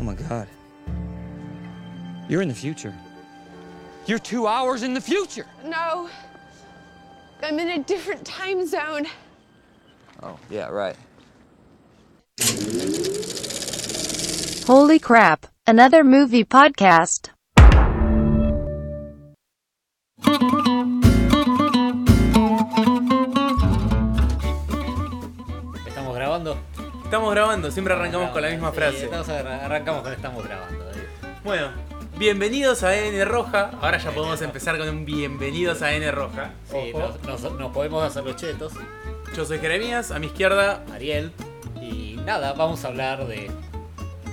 Oh my god. You're in the future. You're two hours in the future. No. I'm in a different time zone. Oh, yeah, right. Holy crap, another movie podcast. Grabando, siempre arrancamos con la misma frase. arrancamos con estamos grabando. eh. Bueno, bienvenidos a N Roja. Ahora ya podemos empezar con un bienvenidos a N Roja. Sí, nos, nos- nos podemos hacer los chetos. Yo soy Jeremías, a mi izquierda, Ariel. Y nada, vamos a hablar de.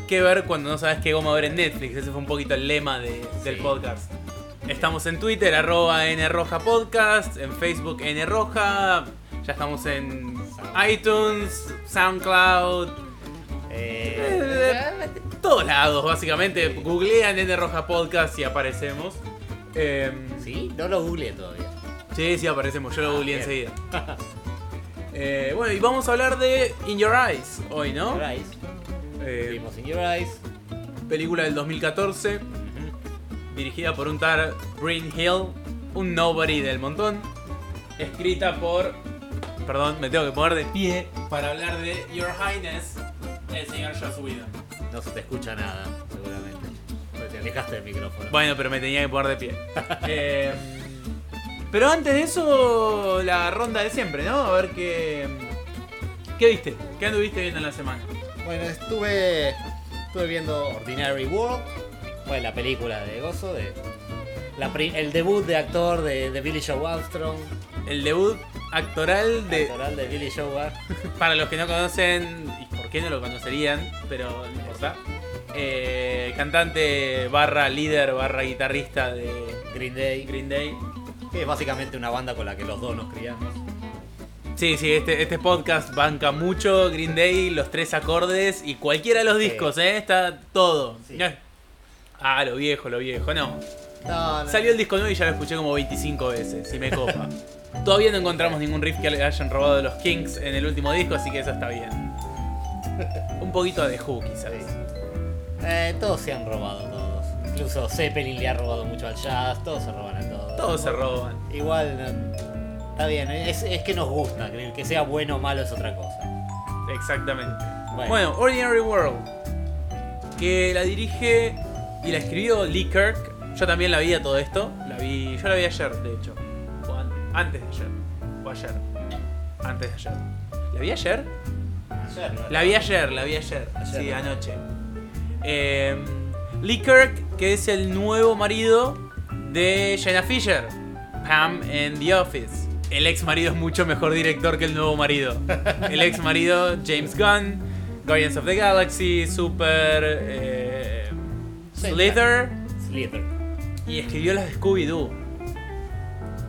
¿qué ver cuando no sabes qué goma ver en Netflix? Ese fue un poquito el lema de- del Sí. podcast. Estamos en Twitter, arroba N Roja Podcast, en Facebook N Roja, ya estamos en iTunes, SoundCloud, eh, todos lados, básicamente. Googlean N Roja Podcast y aparecemos. Em, sí, no lo googleé todavía. Sí, sí, aparecemos. Yo lo googleé Ah, bien. enseguida. Eh, bueno, y vamos a hablar de In Your Eyes hoy, ¿no? Your Eyes. Eh, Vimos In Your Eyes. película del 2014, Ujú. dirigida por un tal Bryn Hill, un nobody del montón. Escrita por. Perdón, me tengo que poner de pie para hablar de Your Highness, el señor Joss Whedon. No se te escucha nada, seguramente. Porque te alejaste del micrófono. Bueno, pero me tenía que poner de pie. Eh, pero antes de eso, la ronda de siempre, ¿no? A ver qué. ¿Qué viste? ¿Qué anduviste viendo en la semana? Bueno, estuve, estuve viendo Ordinary World, bueno, la película de Gozo, de la pri- el debut de actor de, de Billy Joe Armstrong, El debut actoral de. actoral de Billy Joe Armstrong. Para los que no conocen, no lo conocerían, pero no importa. eh, cantante barra líder barra guitarrista de Green Day, Green Day. que es básicamente una banda con la que los dos nos criamos. Sí, sí, este, este podcast banca mucho Green Day, los tres acordes y cualquiera de los discos, ¿eh? Está todo. Sí. Ah, lo viejo, lo viejo, no. No, no. Salió el disco nuevo y ya lo escuché como 25 veces y me copa. Todavía no encontramos ningún riff que le hayan robado de los Kings en el último disco, así que eso está bien. Un poquito de Who, quizás. Eh, todos se han robado, todos. Incluso Zeppelin le ha robado mucho al jazz, todos se roban a todos. Todos se roban. Igual, no- está bien, es, es que nos gusta, que que sea bueno o malo es otra cosa. Exactamente. Bueno. Bueno, Ordinary World. Que la dirige y la escribió Lee Kirk. Yo también la vi a todo esto. La vi. Yo la vi ayer, de hecho. O an- antes de ayer. O ayer. Antes de ayer. ¿La vi ayer? Ayer, ¿no? La vi ayer, la vi ayer. Ayer, sí, ¿no? anoche. Eh, Lee Kirk, que es el nuevo marido de Jenna Fisher. Pam en The Office. El ex marido es mucho mejor director que el nuevo marido. El ex marido, James Gunn, Guardians of the Galaxy, Super, eh, Slither. Slither. Y escribió las de Scooby-Doo.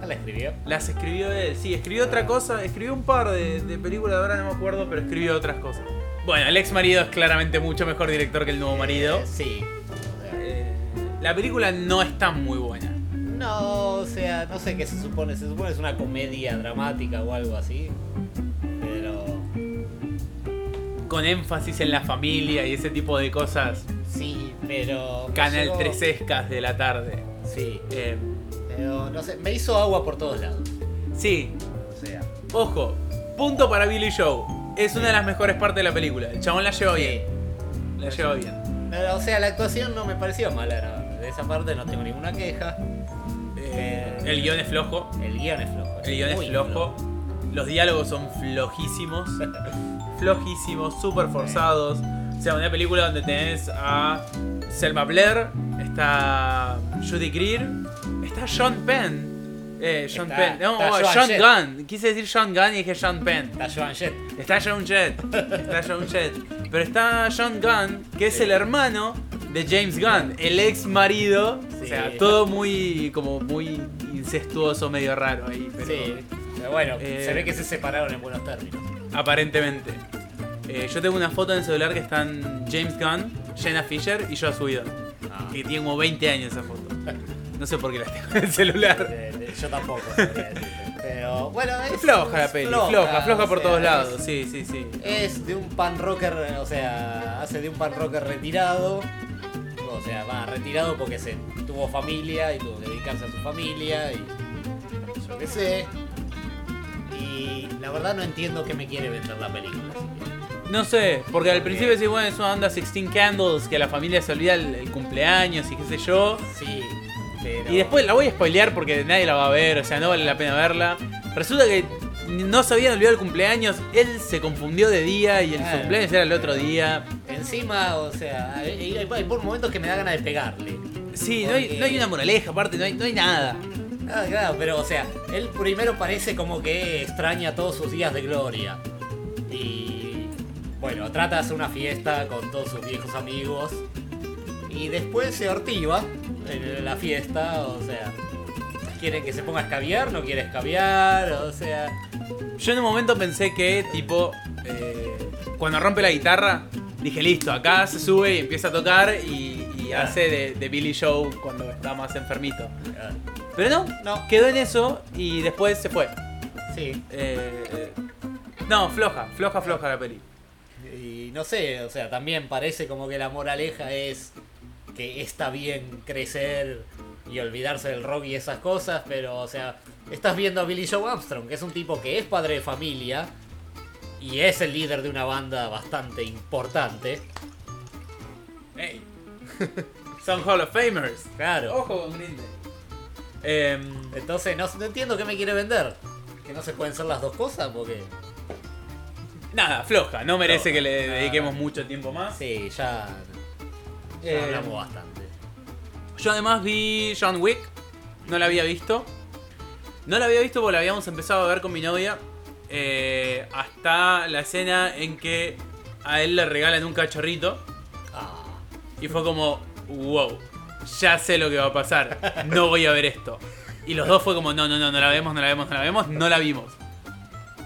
La escribió. Las escribió él. Sí, escribió otra cosa. Escribió un par de, de películas, ahora no me acuerdo, pero escribió otras cosas. Bueno, el ex marido es claramente mucho mejor director que el nuevo marido. Eh, sí. Eh, la película no está muy buena. No, o sea, no sé qué se supone. Se supone que es una comedia dramática o algo así. Pero. Con énfasis en la familia y ese tipo de cosas. Sí, pero. Canal llegó- 3 escas de la tarde. Sí. Eh, Pero no sé, me hizo agua por todos lados. sí, O sea. ojo. Punto para Billy Joe. Es una de las mejores partes de la película. El chabón la lleva sí. bien. La lleva bien. Pero, o sea, la actuación no me pareció mala. la- De esa parte no tengo ninguna queja. Eh, el guion es flojo. El guion es flojo. El guion es muy flojo. Los diálogos son flojísimos. flojísimos, súper forzados. O sea, una película donde tenés a Selma Blair, está Judy Greer, está Sean Penn. Eh, Sean Está- Penn. No, oh, Sean. Gunn. Quise decir Sean Gunn y dije Sean Penn. Está Joan Jett. Está John Jett. Está John Jett. Pero está John Gunn, que es el hermano de James Gunn, el ex marido. O Sí. sea, todo muy como muy incestuoso, medio raro ahí. Pero Sí. Pero bueno, Eh, se ve que se separaron en buenos términos. Aparentemente. Eh, yo tengo una foto en el celular que están James Gunn, Jenna Fisher y Joss Whedon. Ah. Que tiene como 20 años esa foto. No sé por qué las tengo en el celular. De- de- yo tampoco. decirte. Pero bueno, es. Floja la peli, floja, floja, por sea, todos lados. Sí, sí, sí. Es de un pan rocker, o sea, hace de un pan rocker retirado. O sea, va retirado porque se tuvo familia y tuvo que dedicarse a su familia y yo qué sé. Y la verdad no entiendo qué me quiere vender la película. así que- No sé, porque al principio decís, bueno, es una onda 16 Candles, que la familia se olvida el, el cumpleaños y qué sé yo. Sí. Y después la voy a spoilear porque nadie la va a ver, o sea, no vale la pena verla. Resulta que no se habían olvidado el cumpleaños, él se confundió de día y el Claro. cumpleaños era el otro día. Encima, o sea, hay, hay- hay por momentos que me da ganas de pegarle. Sí, no hay, no hay una moraleja, aparte, no hay, no hay nada. Ah, claro, pero o sea, él primero parece como que extraña todos sus días de gloria. Y bueno, trata de hacer una fiesta con todos sus viejos amigos. Y después se hortiva en la fiesta, o sea, quiere que se ponga a escabiar, no quiere escabiar, o sea, Yo en un momento pensé que, tipo, eh, cuando rompe la guitarra, dije, listo, acá se sube y empieza a tocar y, y Ah. hace de, de Billy Joe cuando está más enfermito. ah, Pero no, No. quedó en eso y después se fue. sí. Eh, no, floja, floja, floja la peli. Y no sé, o sea, también parece como que la moraleja es que está bien crecer y olvidarse del rock y esas cosas, pero, o sea, estás viendo a Billy Joe Armstrong, que es un tipo que es padre de familia y es el líder de una banda bastante importante. Hey. Son Hall of Famers. Claro. Ojo con Green Day. Em, Entonces, no, no entiendo qué me quiere vender. Que no se pueden ser las dos cosas, porque. nada, floja. No merece Floja. que le dediquemos mucho tiempo más. Sí, ya. Ya Eh, hablamos bastante. Yo además vi John Wick. No la había visto. No la había visto porque la habíamos empezado a ver con mi novia. eh, hasta la escena en que a él le regalan un cachorrito. Ah, Y fue como, wow, ya sé lo que va a pasar. No voy a ver esto. Y los dos fue como, no, no, no, no la vemos, no la vemos, no la vemos, no la vimos.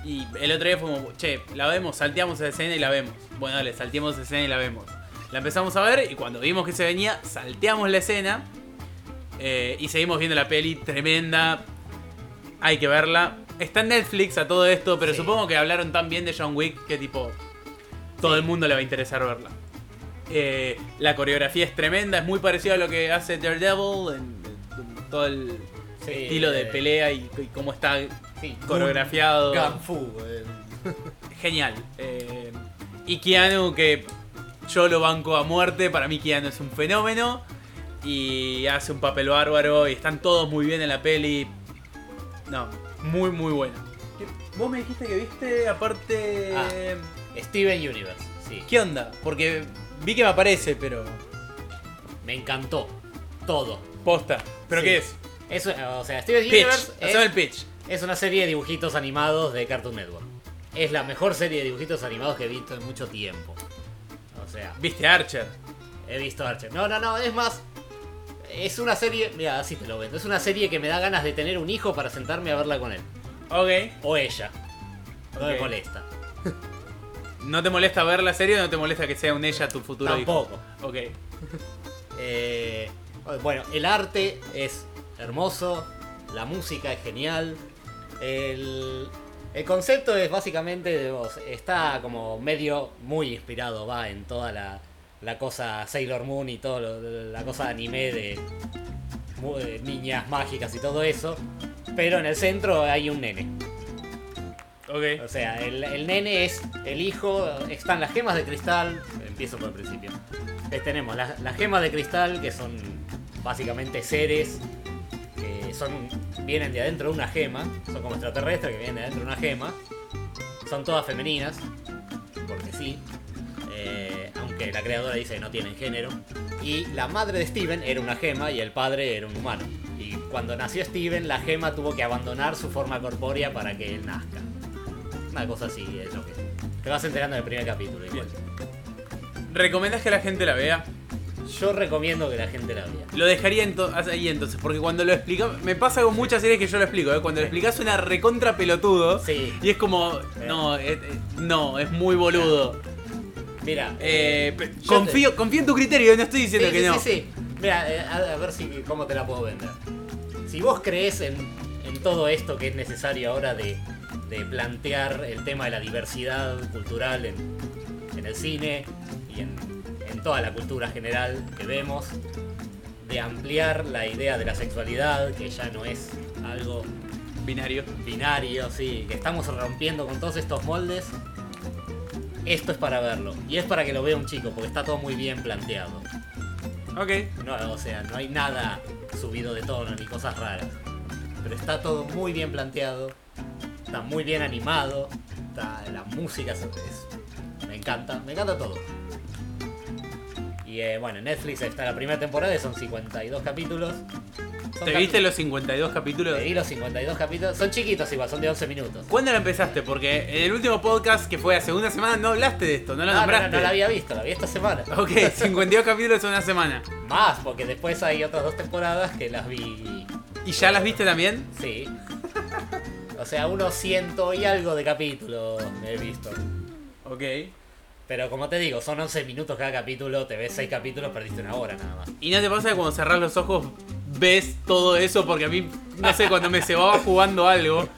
Y el otro día fue como, che, la vemos, salteamos esa escena y la vemos. Bueno, dale, salteamos esa escena y la vemos. La empezamos a ver y cuando vimos que se venía, salteamos la escena. eh, y seguimos viendo la peli, tremenda. Hay que verla. Está en Netflix a todo esto, pero Sí. supongo que hablaron tan bien de John Wick que tipo, todo el mundo le va a interesar verla. Eh, la coreografía es tremenda, es muy parecido a lo que hace Daredevil, en, en todo el Sí, estilo de eh, pelea y, y cómo está coreografiado. Fu. eh. Genial. Y Keanu, que yo lo banco a muerte, para mí Keanu es un fenómeno y hace un papel bárbaro y están todos muy bien en la peli. No, muy muy buena. Vos me dijiste que viste aparte... Ah. Steven Universe, sí. ¿Qué onda? Porque vi que me aparece, pero... Me encantó. Todo. Posta. ¿Pero Sí. qué es? Es, o sea, Steven Pitch. Universe el es, pitch. es una serie de dibujitos animados de Cartoon Network. Es la mejor serie de dibujitos animados que he visto en mucho tiempo. Sea, ¿Viste Archer? he visto Archer. No, no, no, es más. Es una serie. Mira, así te lo vendo. Es una serie que me da ganas de tener un hijo para sentarme a verla con él. Ok. O ella. No me Ok. molesta. ¿No te molesta ver la serie o no te molesta que sea un ella tu futuro Tampoco. hijo? Ok. Eh, bueno, el arte es hermoso, la música es genial, el, el concepto es básicamente, sea, está como medio muy inspirado, va, en toda la, la cosa Sailor Moon y todo lo- la cosa anime de, niñas mágicas y todo eso, pero en el centro hay un nene. Ok. O sea, el, el nene es el hijo, están las gemas de cristal, empiezo por el principio. Eh, tenemos las, las gemas de cristal, que son básicamente seres que son vienen de adentro de una gema, son como extraterrestres que vienen de adentro de una gema. Son todas femeninas, porque sí. eh, aunque la creadora dice que no tienen género. Y la madre de Steven era una gema y el padre era un humano. Y cuando nació Steven, la gema tuvo que abandonar su forma corpórea para que él nazca. Una cosa así es lo que. Te vas enterando en el primer capítulo igual. ¿Recomendás que la gente la vea? Yo recomiendo que la gente la vea. Lo dejaría ento- ahí entonces, porque cuando lo explica, me pasa con muchas series que yo lo explico, ¿eh? cuando lo explicas una recontra pelotudo Sí. y es como, no, eh, eh, no, es muy boludo. Mira, Eh, yo confío, confío en tu criterio, no estoy diciendo sí, que no. sí, sí. Mira, eh, a, a ver si cómo te la puedo vender. Si vos crees en en todo esto que es necesario ahora de, de plantear el tema de la diversidad cultural en, en el cine y en, en toda la cultura general que vemos, de ampliar la idea de la sexualidad, que ya no es algo Binario. binario, sí, que estamos rompiendo con todos estos moldes. Esto es para verlo. Y es para que lo vea un chico, porque está todo muy bien planteado. Ok. No, o sea, no hay nada subido de tono ni cosas raras. Pero está todo muy bien planteado. Está muy bien animado. Está, la música es, es- me encanta. Me encanta todo. Y eh, bueno, en Netflix está la primera temporada, y son 52 capítulos. Son ¿Te viste los 52 capítulos? Me vi los 52 capítulos. Son chiquitos igual, son de 11 minutos. ¿Cuándo la empezaste? Porque en el último podcast que fue hace una semana no hablaste de esto, no lo Ah, no, no, nombraste. no la había visto, la vi esta semana. Ok, 52 capítulos en una semana. Más, porque después hay otras dos temporadas que las vi. ¿Y ya las viste también? Sí. O sea, unos ciento y algo de capítulos me he visto. Ok. Pero como te digo, son 11 minutos cada capítulo, te ves 6 capítulos, perdiste una hora nada más. ¿Y no te pasa que cuando cerrás los ojos ves todo eso? Porque a mí, no sé, cuando me cebaba jugando algo,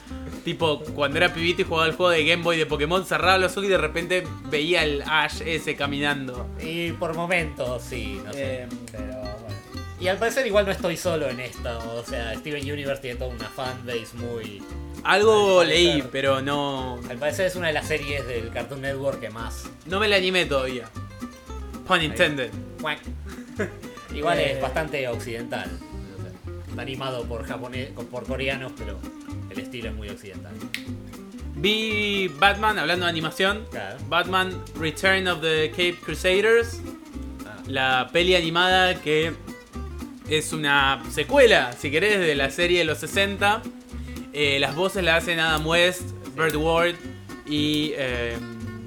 tipo cuando era pibito y jugaba el juego de Game Boy de Pokémon, cerraba los ojos y de repente veía el Ash ese caminando. Y por momentos sí, no sé. Eh. Pero bueno. Y al parecer igual no estoy solo en esto. O sea, Steven Universe tiene toda una fanbase muy... Algo Al parecer. leí, pero no, Al parecer es una de las series del Cartoon Network que más... no me la animé todavía. Pun intended. Igual Eh. es bastante occidental. está animado por japonés, por coreanos, pero el estilo es muy occidental. Vi Batman, hablando de animación, Claro. Batman Return of the Cape Crusaders, Ah. la peli animada que es una secuela, si querés, de la serie de los 60. Eh, las voces las hacen Adam West, Burt Ward y... eh,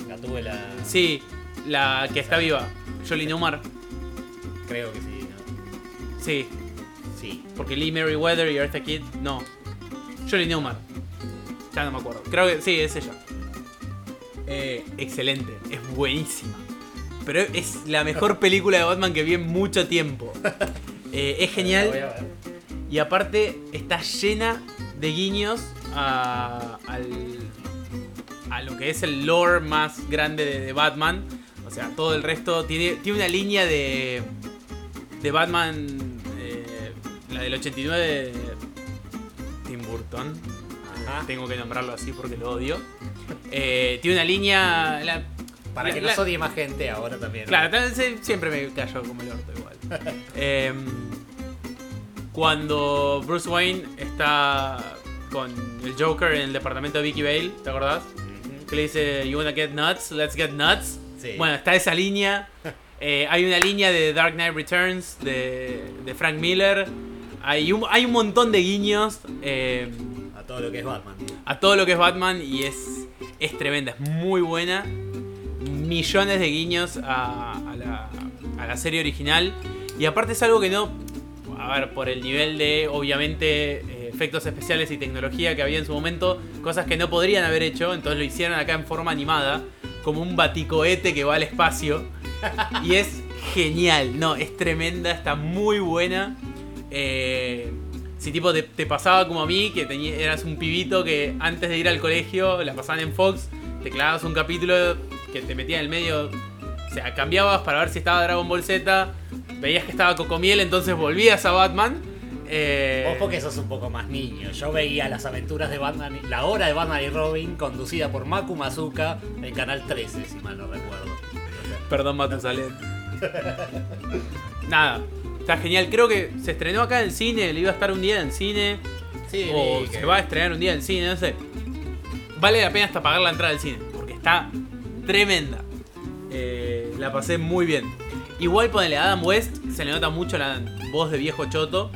La tuve la. sí, la que está viva, Jolie Newmar. Creo que sí, ¿no? Sí, Sí. porque Lee Merriweather y Eartha Kitt, no. Jolie Newmar. Ya no me acuerdo. Creo que sí, es ella. Eh, excelente, es buenísima. Pero es la mejor película de Batman que vi en mucho tiempo. Eh, es genial y aparte está llena de guiños a, al- a lo que es el lore más grande de, de Batman. O sea, todo el resto tiene, tiene una línea de, de Batman, eh, la del 89 de Tim Burton. Ajá. Tengo que nombrarlo así porque lo odio. Eh, tiene una línea... la- Para la- que nos odie más gente ahora también. ¿no? Claro, se- siempre me callo como el orto igual. Em, cuando Bruce Wayne está con el Joker en el departamento de Vicky Bale, ¿te acordás? Que le dice, You wanna get nuts? Let's get nuts. Sí. Bueno, está esa línea. Eh, hay una línea de Dark Knight Returns de, de Frank Miller. Hay un, hay un montón de guiños em, A todo lo que es Batman. a todo lo que es Batman y es, es tremenda, es muy buena. Millones de guiños a, a la, a la serie original. Y aparte es algo que no... A ver, por el nivel de, obviamente, eh, efectos especiales y tecnología que había en su momento, cosas que no podrían haber hecho, entonces lo hicieron acá en forma animada, como un baticohete que va al espacio. Y es genial, no, es tremenda, está muy buena. Eh, si tipo te, te pasaba como a mí, que tení- eras un pibito que antes de ir al colegio, la pasaban en Fox, te clavabas un capítulo que te metía en el medio, o sea, cambiabas para ver si estaba Dragon Ball Z, veías que estaba Cocomiel, entonces volvías a Batman. eh, Vos porque sos un poco más niño. Yo veía las aventuras de Batman, y- la hora de Batman y Robin, conducida por Maku Mazuka en Canal 13, si mal no recuerdo. Perdón, Matusalén. Nada, está genial. Creo que se estrenó acá en cine, le iba a estar un día en cine. Sí, o que- se va a estrenar un día en cine, no sé. Vale la pena hasta pagar la entrada al cine, porque está tremenda. Eh, la pasé muy bien. Igual ponele a Adam West, se le nota mucho la voz de viejo choto.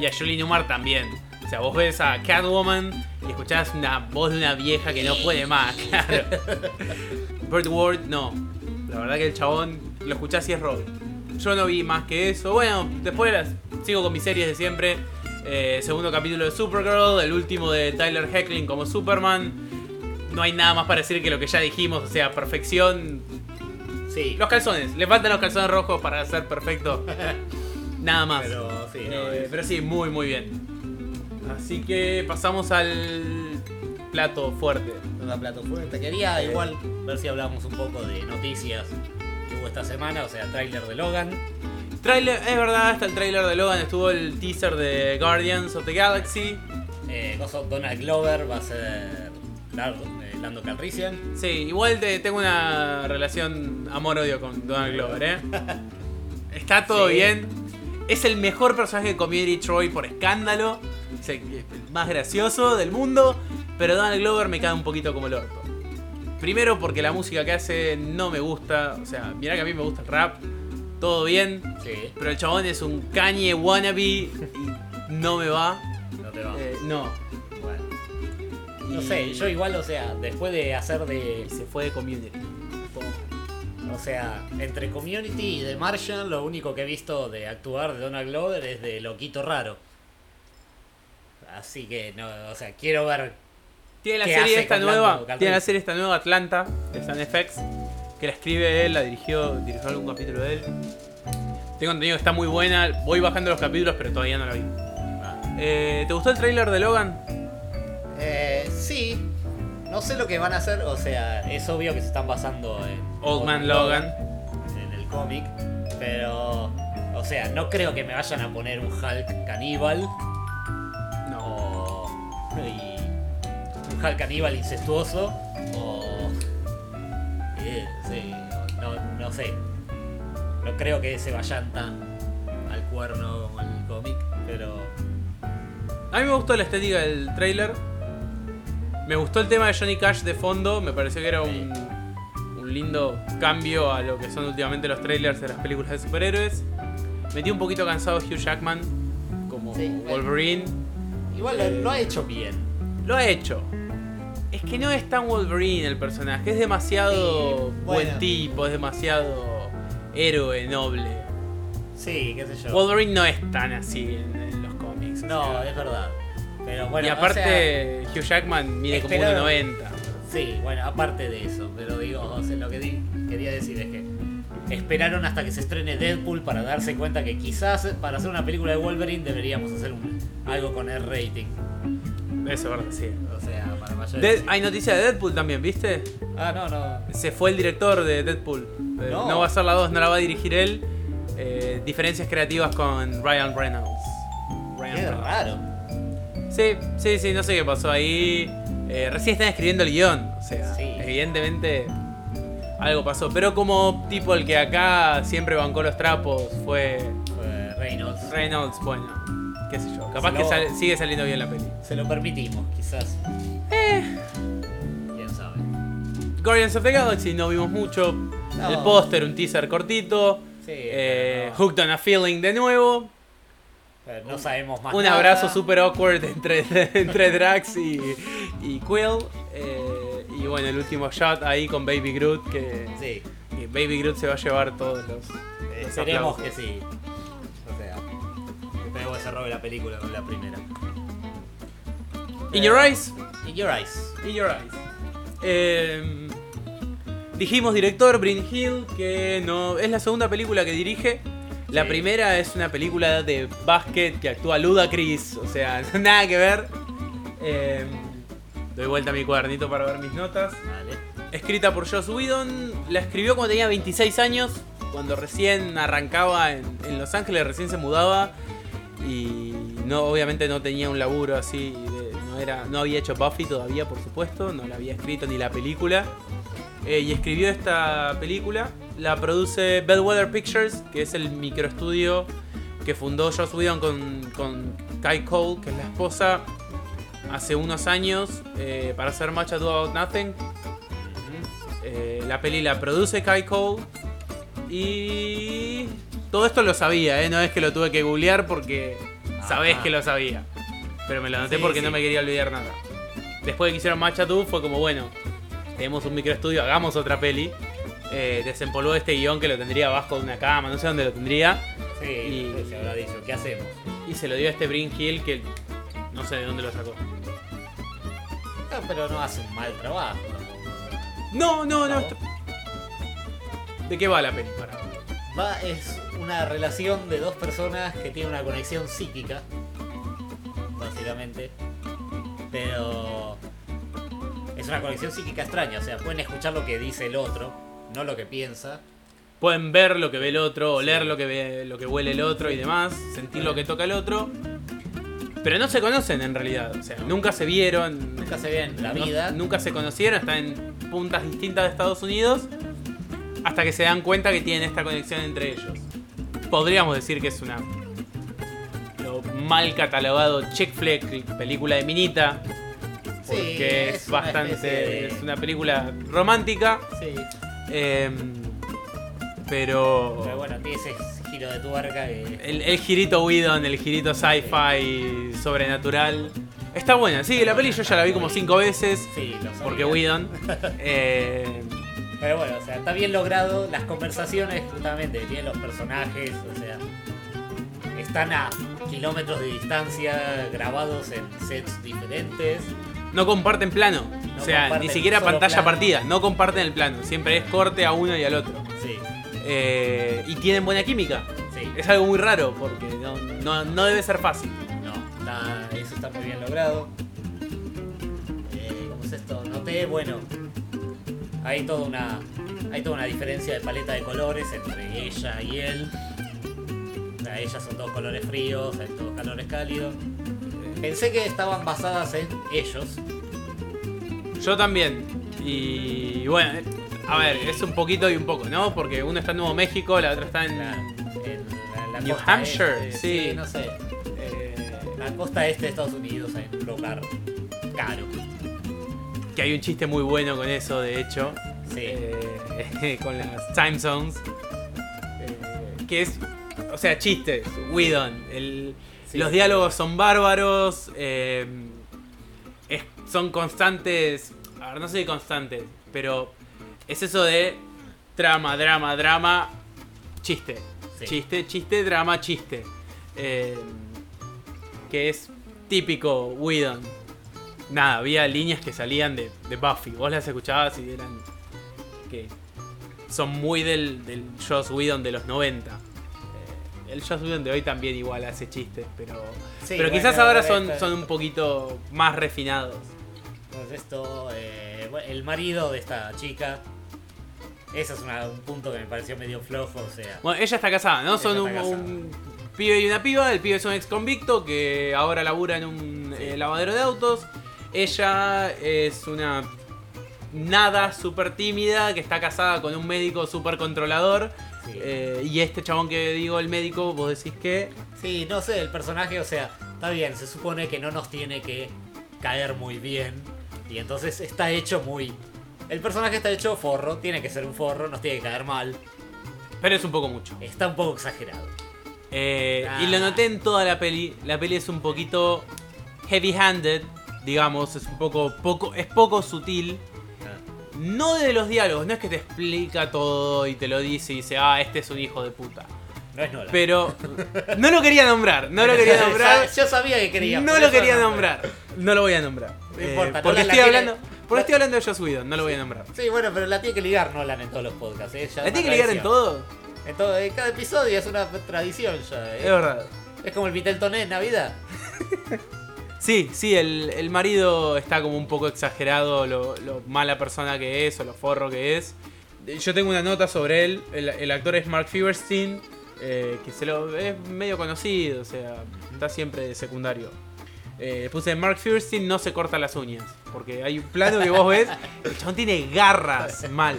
Y a Julie Newmar también. O sea, vos ves a Catwoman y escuchás una voz de una vieja que no puede más, claro. Burt Ward, no. La verdad que el chabón lo escuchás y es Robin. Yo no vi más que eso. Bueno, después sigo con mis series de siempre. Eh, segundo capítulo de Supergirl, el último de Tyler Heckling como Superman. No hay nada más para decir que lo que ya dijimos, o sea, perfección. Sí, Los calzones, le faltan los calzones rojos para ser perfecto. Nada más. pero sí, no, Eh, es- pero sí, muy, muy bien. Así que pasamos al plato fuerte. Una plato fuerte. Quería igual ver si hablamos un poco de noticias que hubo esta semana, o sea, tráiler de Logan. Trailer, es verdad, está el trailer de Logan, estuvo el teaser de Guardians of the Galaxy. Eh, Donald Glover va a ser eh, Lando Calrissian. Sí, igual te- tengo una relación amor-odio con Donald Glover, ¿eh? Está todo Sí. bien. Es el mejor personaje de Community Troy por escándalo. Es el, más gracioso del mundo. Pero Donald Glover me cae un poquito como el orto. Primero porque la música que hace no me gusta. O sea, mira que a mí me gusta el rap. Todo bien. Sí, Pero el chabón es un Kanye wannabe y no me va. no te va. Eh, no. No sé, yo igual, o sea, después de hacer de. se fue de Community. O sea, entre Community y The Martian, lo único que he visto de actuar de Donald Glover es de Loquito Raro. Así que, no, o sea, quiero ver. Tiene la ¿Qué serie hace esta nueva, tiene la serie esta nueva Atlanta de Sun FX, que la escribe él, la dirigió, dirigió algún capítulo de él. Tengo entendido que está muy buena, voy bajando los capítulos, pero todavía no la vi. Eh, ¿Te gustó el tráiler de Logan? Eh, sí, no sé lo que van a hacer, o sea, es obvio que se están basando en Old Man Logan. en el cómic, pero, o sea, no creo que me vayan a poner un Hulk caníbal No. o y un Hulk caníbal incestuoso o eh, sí, no, no sé, no creo que se vayan tan al cuerno como el cómic, pero A mí me gustó la estética del tráiler. Me gustó el tema de Johnny Cash de fondo, me pareció que era un, un lindo cambio a lo que son últimamente los trailers de las películas de superhéroes. Metí un poquito cansado Hugh Jackman como Sí, Wolverine. igual lo, lo ha hecho bien. Lo ha hecho. Es que no es tan Wolverine el personaje, es demasiado Sí, buen bueno. tipo, es demasiado héroe, noble. Sí, qué sé yo. Wolverine no es tan así en, en los cómics. o No, sea. es verdad. Pero bueno, y o aparte, Hugh Jackman mide como esperaron- 1,90. sea, sí, bueno, aparte de eso, pero digo, o sea, lo que di- quería decir es que esperaron hasta que se estrene Deadpool para darse cuenta que quizás para hacer una película de Wolverine deberíamos hacer un- algo con el rating. Eso es verdad, sí. O sea, para. Dead- hay noticia de Deadpool también, ¿viste? Ah, no, no. Se fue el director de Deadpool. Eh, No. no va a ser la 2, no la va a dirigir él. Eh, diferencias creativas con Ryan Reynolds. Ryan Qué Reynolds. raro. Sí, sí, sí, no sé qué pasó ahí. Eh, recién están escribiendo el guion. O sea, Sí. evidentemente algo pasó. Pero como tipo el que acá siempre bancó los trapos fue Fue Reynolds. Reynolds, bueno, qué sé yo. Capaz que sale- sigue saliendo bien la peli. Se lo permitimos, quizás. Quién sabe. Guardians of the Galaxy no vimos mucho. No. El póster, un teaser cortito. Sí, Eh, no. Hooked on a Feeling de nuevo. Pero no sabemos más. Un nada. abrazo super awkward entre, entre Drax y, y Quill. Eh, y bueno, el último shot ahí con Baby Groot. Que, Sí. que Baby Groot se va a llevar todos los. los Esperemos que sí. O sea, esperemos que se robe la película con la primera. In Your Eyes. In Your Eyes. In Your Eyes. Eh, dijimos director Bryn Hill que no es la segunda película que dirige. La Sí. primera es una película de básquet que actúa Ludacris, o sea, nada que ver. Eh, doy vuelta a mi cuadernito para ver mis notas. Vale. Escrita por Joss Whedon, la escribió cuando tenía 26 años, cuando recién arrancaba en, en Los Ángeles, recién se mudaba y no, obviamente no tenía un laburo así, de- no, era, no había hecho Buffy todavía, por supuesto, no la había escrito ni la película. Eh, y escribió esta película, la produce Bellwether Pictures, que es el microestudio que fundó Joss Whedon con, con Kai Cole, que es la esposa, hace unos años eh, para hacer Match Ado About Nothing. Eh, la peli la produce Kai Cole. Y todo esto lo sabía, ¿eh? no es que lo tuve que googlear porque sabés Ajá. que lo sabía. Pero me lo anoté Sí, porque sí. no me quería olvidar nada. Después de que hicieron Match Ado fue como, bueno, tenemos un microestudio, hagamos otra peli. Eh, desempolvó este guion que lo tendría abajo de una cama, no sé dónde lo tendría. Sí, Y- se habrá dicho. ¿Qué hacemos? Y se lo dio a este Brin Hill que no sé de dónde lo sacó. Ah, pero no hace un mal trabajo. No, no, no. No. esto- ¿De qué va la peli? Para. Va, es una relación de dos personas que tienen una conexión psíquica. básicamente. Pero es una conexión psíquica extraña, o sea, pueden escuchar lo que dice el otro, no lo que piensa. Pueden ver lo que ve el otro, oler lo que ve, lo que huele el otro y demás, sentir lo que toca el otro. Pero no se conocen en realidad, o sea, nunca se vieron, Nunca se ve en la no- vida. nunca se conocieron, están en puntas distintas de Estados Unidos, hasta que se dan cuenta que tienen esta conexión entre ellos. Podríamos decir que es una lo mal catalogado chick flick, película de minita, Sí, porque es, es una bastante, de- es una película romántica, Sí. Em, pero Pero bueno, tiene ese giro de tuerca que. el, el girito Whedon, el girito sci-fi sobrenatural. Está buena, sí, la peli yo ya la vi como cinco veces. Sí, lo sabía. Porque Whedon. eh, Pero bueno, o sea, está bien logrado. Las conversaciones, justamente, que tienen los personajes, o sea, están a kilómetros de distancia, grabados en sets diferentes. no comparten plano. No o sea, ni siquiera pantalla plano. partida. No comparten el plano. Siempre es corte a uno y al otro. Sí, Eh, y tienen buena química. sí. Es algo muy raro porque no, no, no debe ser fácil. No, está- eso está muy bien logrado. Eh, ¿Cómo es esto? Noté, bueno, hay toda una hay toda una diferencia de paleta de colores entre ella y él. O sea, ellas son dos colores fríos, hay dos colores cálidos. Pensé que estaban basadas en ellos. Yo también. Y bueno, a ver, es un poquito y un poco, ¿no? Porque uno está en Nuevo México, la otra está en. La, en la- la New costa Hampshire, este, sí. no sé. eh, La costa este de Estados Unidos, en un lugar caro. que hay un chiste muy bueno con eso, de hecho. Sí. eh, con las time zones. eh, que es. O sea, chistes. Whedon. El, Sí. Los diálogos son bárbaros. eh, son constantes. A ver, no sé si constantes. Pero es eso de drama, drama, drama. Chiste. Sí. Chiste, chiste, drama, chiste. Eh, que es típico Whedon. Nada, había líneas que salían de, de Buffy. Vos las escuchabas y eran. que son muy del, del Joss Whedon de los 90. Eh, el Joss Whedon de hoy también igual hace chistes, pero. Sí, pero bueno, quizás ahora son, son un poquito más refinados. Pues esto, eh, el marido de esta chica. Ese es una- un punto que me pareció medio flojo, o sea. Bueno, ella está casada, ¿no? Ella Son un, está casada. un pibe y una piba. El pibe es un ex convicto que ahora labura en un Sí. eh, lavadero de autos. Ella es una nada súper tímida que está casada con un médico súper controlador. Sí. Eh, y este chabón que digo, el médico, vos decís que. Sí, no sé, el personaje, o sea, está bien, se supone que no nos tiene que caer muy bien. Y entonces está hecho muy. El personaje está hecho forro, tiene que ser un forro, nos tiene que caer mal. Pero es un poco mucho. Está un poco exagerado. Eh, Ah. Y lo noté en toda la peli. La peli es un poquito heavy-handed, digamos. Es un poco, poco, es poco sutil. No de los diálogos, no es que te explica todo y te lo dice y dice, ah, este es un hijo de puta. No es Nolan. Pero no lo quería nombrar, no lo quería nombrar. Yo sabía que quería. No lo quería nombrar. No lo voy a nombrar. No Eh, importa, porque Nolan la estoy hablando, porque estoy hablando de Joss Whedon, no lo voy a nombrar. Sí, bueno, pero la tiene que ligar Nolan en todos los podcasts. ¿eh? ¿La tiene que ligar en todo? En, todo, en cada episodio es una tradición ya. ¿eh? Es verdad. Es como el Viteltoné en Navidad. Sí, sí, el, el marido está como un poco exagerado, lo, lo mala persona que es o lo forro que es. Yo tengo una nota sobre él. El, el actor es Mark Fieberstein, eh, que se lo es medio conocido, o sea, está siempre de secundario. Eh, puse Mark Fieberstein no se corta las uñas, porque hay un plano que vos ves, el chabón tiene garras mal.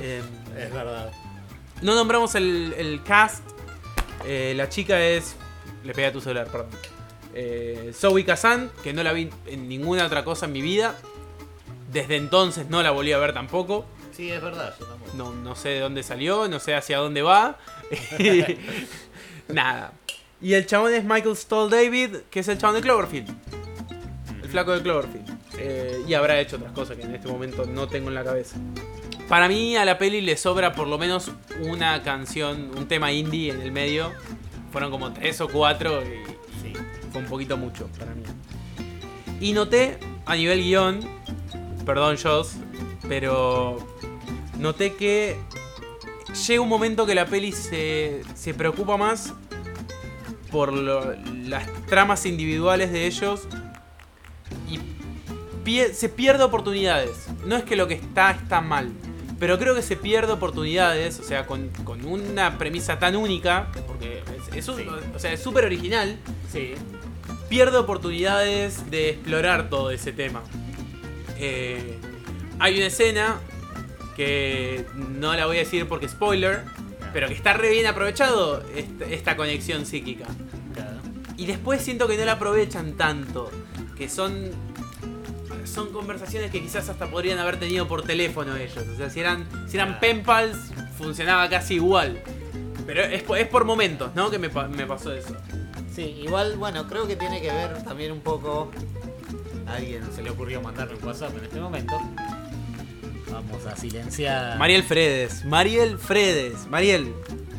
Eh, Es verdad. no nombramos el, el cast. Eh, la chica es. Le pegué a tu celular, perdón. Zoe Kazan, que no la vi en ninguna otra cosa en mi vida. Desde entonces no la volví a ver tampoco. Sí, es verdad, yo tampoco. No, no sé de dónde salió, no sé hacia dónde va. Nada. Y el chabón es Michael Stoll David, que es el chabón de Cloverfield. El flaco de Cloverfield. Eh, y habrá hecho otras cosas que en este momento no tengo en la cabeza. Para mí a la peli le sobra por lo menos una canción, un tema indie en el medio. Fueron como tres o cuatro y Sí. fue un poquito mucho para mí. Y noté a nivel guion, perdón Joss, pero noté que llega un momento que la peli se, se preocupa más por lo- las tramas individuales de ellos y pie- se pierde oportunidades. No es que lo que está está mal, pero creo que se pierde oportunidades, o sea, con, con una premisa tan única, porque es, Sí. o sea, es súper original, Sí, pierde oportunidades de explorar todo ese tema. Eh, hay una escena que no la voy a decir porque spoiler, pero que está re bien aprovechado esta, conexión psíquica. Y después siento que no la aprovechan tanto, que son son conversaciones que quizás hasta podrían haber tenido por teléfono ellos. O sea, si eran si eran pen pals funcionaba casi igual. Pero es, por- es por momentos, ¿no? Que me, me pasó eso. Sí, igual, bueno, creo que tiene que ver también un poco. A alguien se le ocurrió mandarme un WhatsApp en este momento. Vamos a silenciar. Mariel Fredes, Mariel Fredes, Mariel,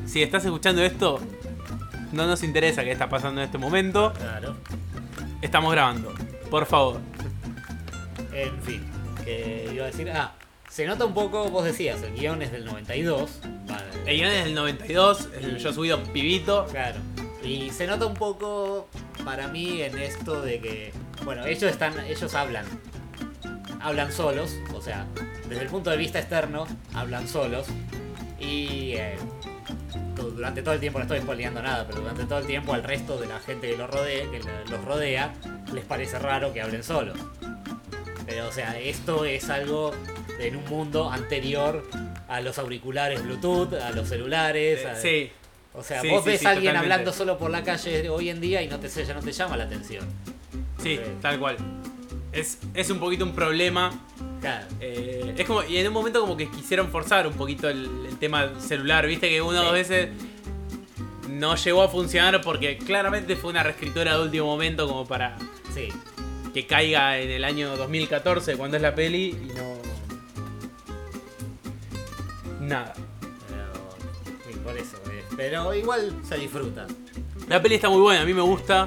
si estás escuchando esto, no nos interesa qué está pasando en este momento, Claro. estamos grabando, por favor. En fin, que iba a decir. Ah, se nota un poco, vos decías, el guion es del 92. Vale. El guion es del 92, el yo subido pibito. Claro. Y se nota un poco para mí en esto de que, bueno, ellos están, ellos hablan, hablan solos, o sea, desde el punto de vista externo, hablan solos y eh, durante todo el tiempo no estoy spoileando nada, pero durante todo el tiempo al resto de la gente que los rodea, que los rodea, les parece raro que hablen solos. Pero, o sea, esto es algo en un mundo anterior a los auriculares Bluetooth, a los celulares, a- Sí, o sea, Sí, vos sí, ves sí, a alguien totalmente. hablando solo por la calle hoy en día y no te, ya no te llama la atención. sí, Sí. tal cual. Es, es un poquito un problema. Claro. eh, es como, y en un momento como que quisieron forzar un poquito el, el tema celular, viste que una o dos veces no llegó a funcionar porque claramente fue una reescritura de último momento como para Sí. que caiga en el año 2014 cuando es la peli y no. Nada. Pero, por eso. eh, Pero igual se disfruta. La peli está muy buena, a mí me gusta.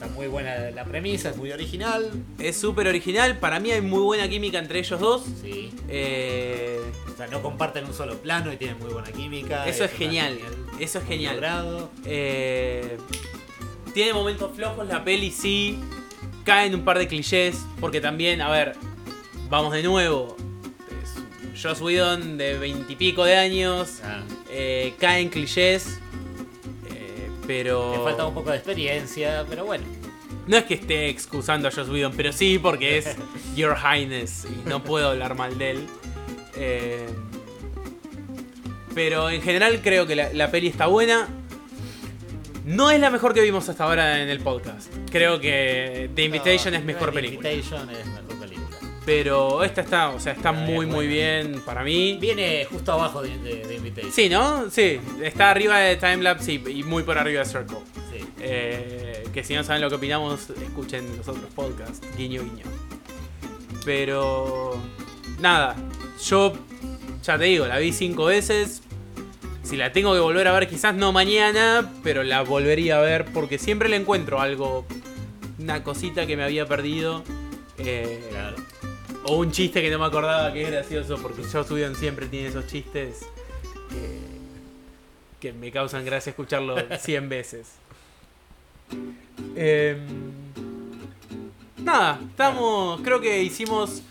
Está muy buena la premisa, es muy original. Es súper original, para mí hay muy buena química entre ellos dos. Sí. Eh, O sea, no comparten un solo plano y tienen muy buena química. eso es genial, eso es muy genial. Eh, tiene momentos flojos la peli, sí. Caen un par de clichés, porque también, a ver, vamos de nuevo. Joss Whedon de veintipico de años. Ah, Eh, caen clichés. Pero. Le falta un poco de experiencia, pero bueno. No es que esté excusando a Joss Whedon, pero sí porque es Your Highness y no puedo hablar mal de él. Eh, pero en general creo que la, la peli está buena. No es la mejor que vimos hasta ahora en el podcast. Creo que The Invitation No, es mejor The película. Invitation es mejor. Pero esta está, o sea, está es muy muy bien para mí. Viene justo abajo de, de, de Invitation. Sí, ¿no? Sí, está arriba de Timelapse y, y muy por arriba de Circle. Sí. Eh, que si no saben lo que opinamos, escuchen los otros podcasts. Guiño, guiño. Pero. Nada. Yo. Ya te digo, la vi cinco veces. Si la tengo que volver a ver, quizás no mañana, pero la volvería a ver porque siempre le encuentro algo. Una cosita que me había perdido. eh, Claro. O un chiste que no me acordaba que es gracioso porque Joss Whedon siempre tiene esos chistes que, que me causan gracia escucharlo 100 veces. Em, nada, estamos, creo que hicimos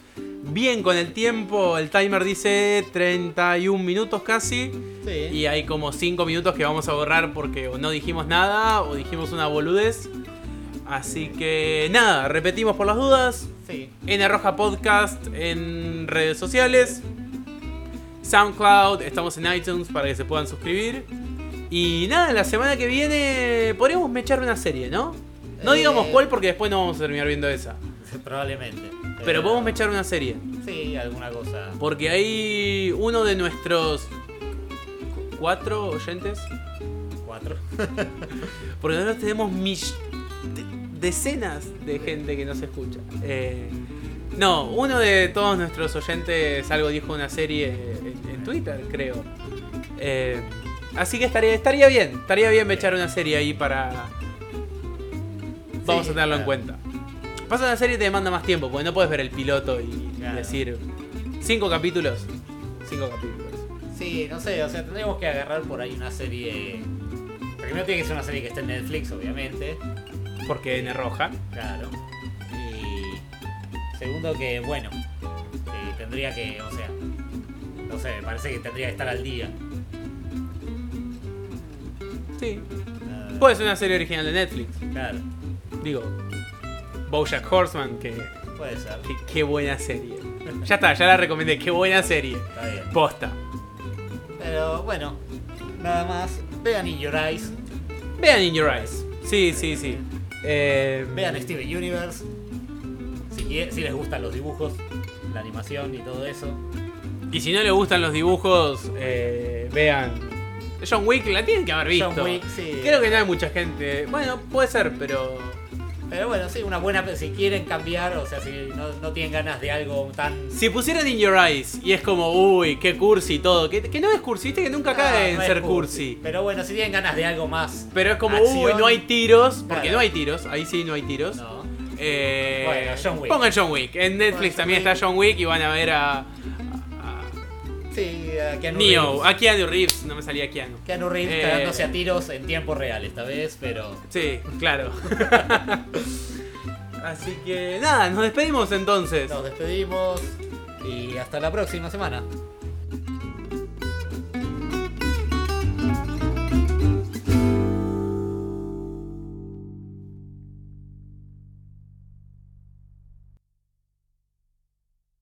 bien con el tiempo. El timer dice 31 minutos casi. Sí. Y hay como 5 minutos que vamos a borrar porque o no dijimos nada o dijimos una boludez. Así que nada, repetimos por las dudas. Sí. N Roja Podcast en redes sociales. SoundCloud, estamos en iTunes para que se puedan suscribir. Y nada, la semana que viene podríamos mechar una serie, ¿no? No Eh, digamos cuál porque después no vamos a terminar viendo esa. Probablemente. Pero podemos mechar una serie. Sí, alguna cosa. Porque hay uno de nuestros cu- cuatro oyentes. Cuatro. Porque nosotros tenemos de- decenas de gente que nos escucha. Eh, no, uno de todos nuestros oyentes algo dijo una serie en, en Twitter, creo. Eh, así que estaría, estaría bien, estaría bien echar una serie ahí para... Vamos Sí, a tenerlo en cuenta. Pasa una serie te demanda más tiempo, porque no puedes ver el piloto y, y Claro. decir cinco capítulos. Cinco capítulos. Sí, no sé, o sea, tendríamos que agarrar por ahí una serie Primero tiene que ser una serie que esté en Netflix, obviamente. Porque N roja. Claro. Y segundo que, bueno, eh, tendría que, o sea, no sé, me parece que tendría que estar al día. Sí. Ah, Puede ser una serie original de Netflix. Claro, Digo, Bojack Horseman, que, puede ser. que- qué buena serie. Ya está, ya la recomendé, qué buena serie. Está bien. Posta. Pero bueno, nada más. Vean In Your Eyes, Vean In Your Eyes. Sí, sí, sí. Eh, vean Steven Universe. Si, les gustan los dibujos, la animación y todo eso. Y si no les gustan los dibujos, eh, vean. John Wick la tienen que haber visto. John Wick, sí. Creo que no hay mucha gente. Bueno, puede ser, pero. Pero bueno, sí, una buena. Si quieren cambiar, o sea, si no, no tienen ganas de algo tan. Si pusieran In Your Eyes y es como, uy, qué cursi y todo. Que, que no es cursi, viste que nunca cae Ah, en no es ser cursi. Pero bueno, si tienen ganas de algo más. Pero es como, Acción. uy, no hay tiros. Porque Claro. no hay tiros. Ahí sí no hay tiros. No. Eh, Bueno, John Wick. Pongan John Wick. En Netflix también Wick. está John Wick y van a ver a. Sí, a a Keanu Neo, Reeves. a Keanu Reeves. No me salía Keanu. Keanu Reeves Eh, cagándose a tiros en tiempo real esta vez, pero. Sí, claro. Así que nada, nos despedimos entonces. Nos despedimos y hasta la próxima semana.